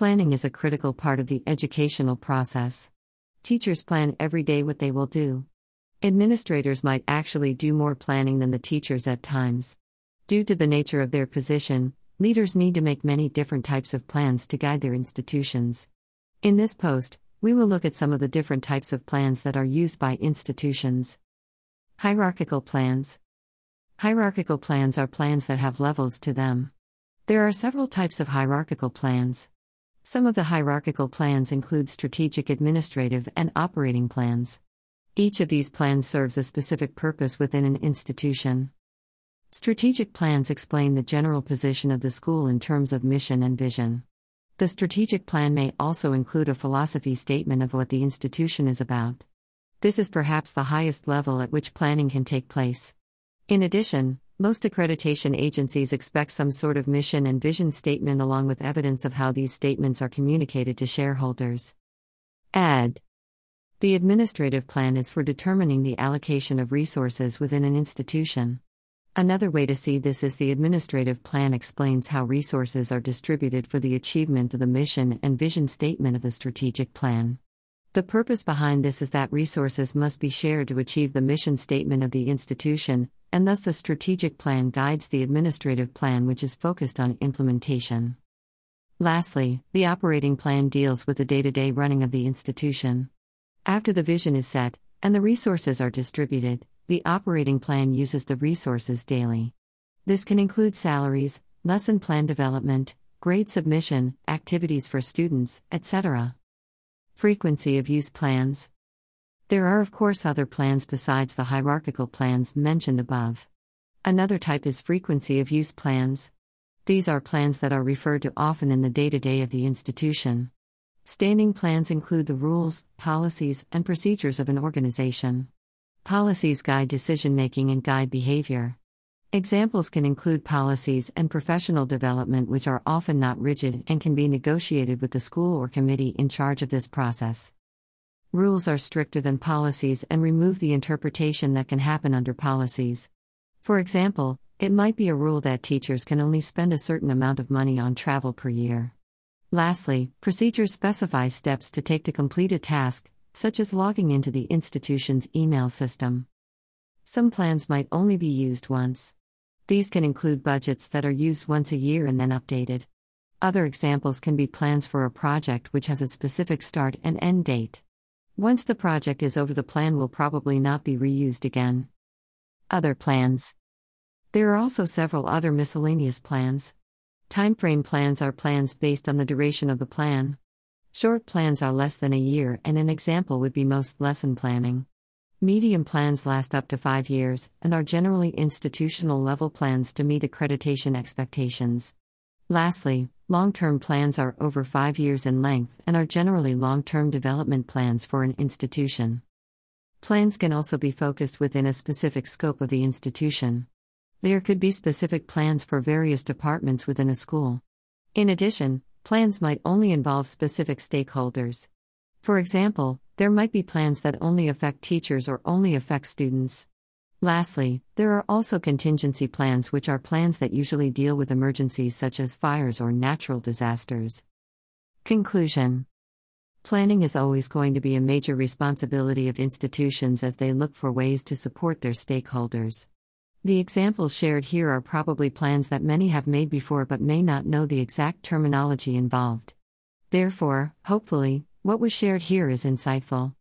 Planning is a critical part of the educational process. Teachers plan every day what they will do. Administrators might actually do more planning than the teachers at times. Due to the nature of their position, leaders need to make many different types of plans to guide their institutions. In this post, we will look at some of the different types of plans that are used by institutions. Hierarchical plans. Hierarchical plans are plans that have levels to them. There are several types of hierarchical plans. Some of the hierarchical plans include strategic, administrative, and operating plans. Each of these plans serves a specific purpose within an institution. Strategic plans explain the general position of the school in terms of mission and vision. The strategic plan may also include a philosophy statement of what the institution is about. This is perhaps the highest level at which planning can take place. In addition, most accreditation agencies expect some sort of mission and vision statement along with evidence of how these statements are communicated to shareholders. Add. The administrative plan is for determining the allocation of resources within an institution. Another way to see this is the administrative plan explains how resources are distributed for the achievement of the mission and vision statement of the strategic plan. The purpose behind this is that resources must be shared to achieve the mission statement of the institution, and thus the strategic plan guides the administrative plan, which is focused on implementation. Lastly, the operating plan deals with the day to day running of the institution. After the vision is set, and the resources are distributed, the operating plan uses the resources daily. This can include salaries, lesson plan development, grade submission, activities for students, etc. Frequency of use plans. There are, of course, other plans besides the hierarchical plans mentioned above. Another type is frequency of use plans. These are plans that are referred to often in the day to day of the institution. Standing plans include the rules, policies, and procedures of an organization. Policies guide decision making and guide behavior. Examples can include policies and professional development, which are often not rigid and can be negotiated with the school or committee in charge of this process. Rules are stricter than policies and remove the interpretation that can happen under policies. For example, it might be a rule that teachers can only spend a certain amount of money on travel per year. Lastly, procedures specify steps to take to complete a task, such as logging into the institution's email system. Some plans might only be used once. These can include budgets that are used once a year and then updated. Other examples can be plans for a project which has a specific start and end date. Once the project is over, the plan will probably not be reused again. Other plans. There are also several other miscellaneous plans. Timeframe plans are plans based on the duration of the plan. Short plans are less than a year, and an example would be most lesson planning. Medium plans last up to five years and are generally institutional level plans to meet accreditation expectations. Lastly, long term plans are over five years in length and are generally long term development plans for an institution. Plans can also be focused within a specific scope of the institution. There could be specific plans for various departments within a school. In addition, plans might only involve specific stakeholders. For example, there might be plans that only affect teachers or only affect students. Lastly, there are also contingency plans, which are plans that usually deal with emergencies such as fires or natural disasters. Conclusion Planning is always going to be a major responsibility of institutions as they look for ways to support their stakeholders. The examples shared here are probably plans that many have made before but may not know the exact terminology involved. Therefore, hopefully, what was shared here is insightful.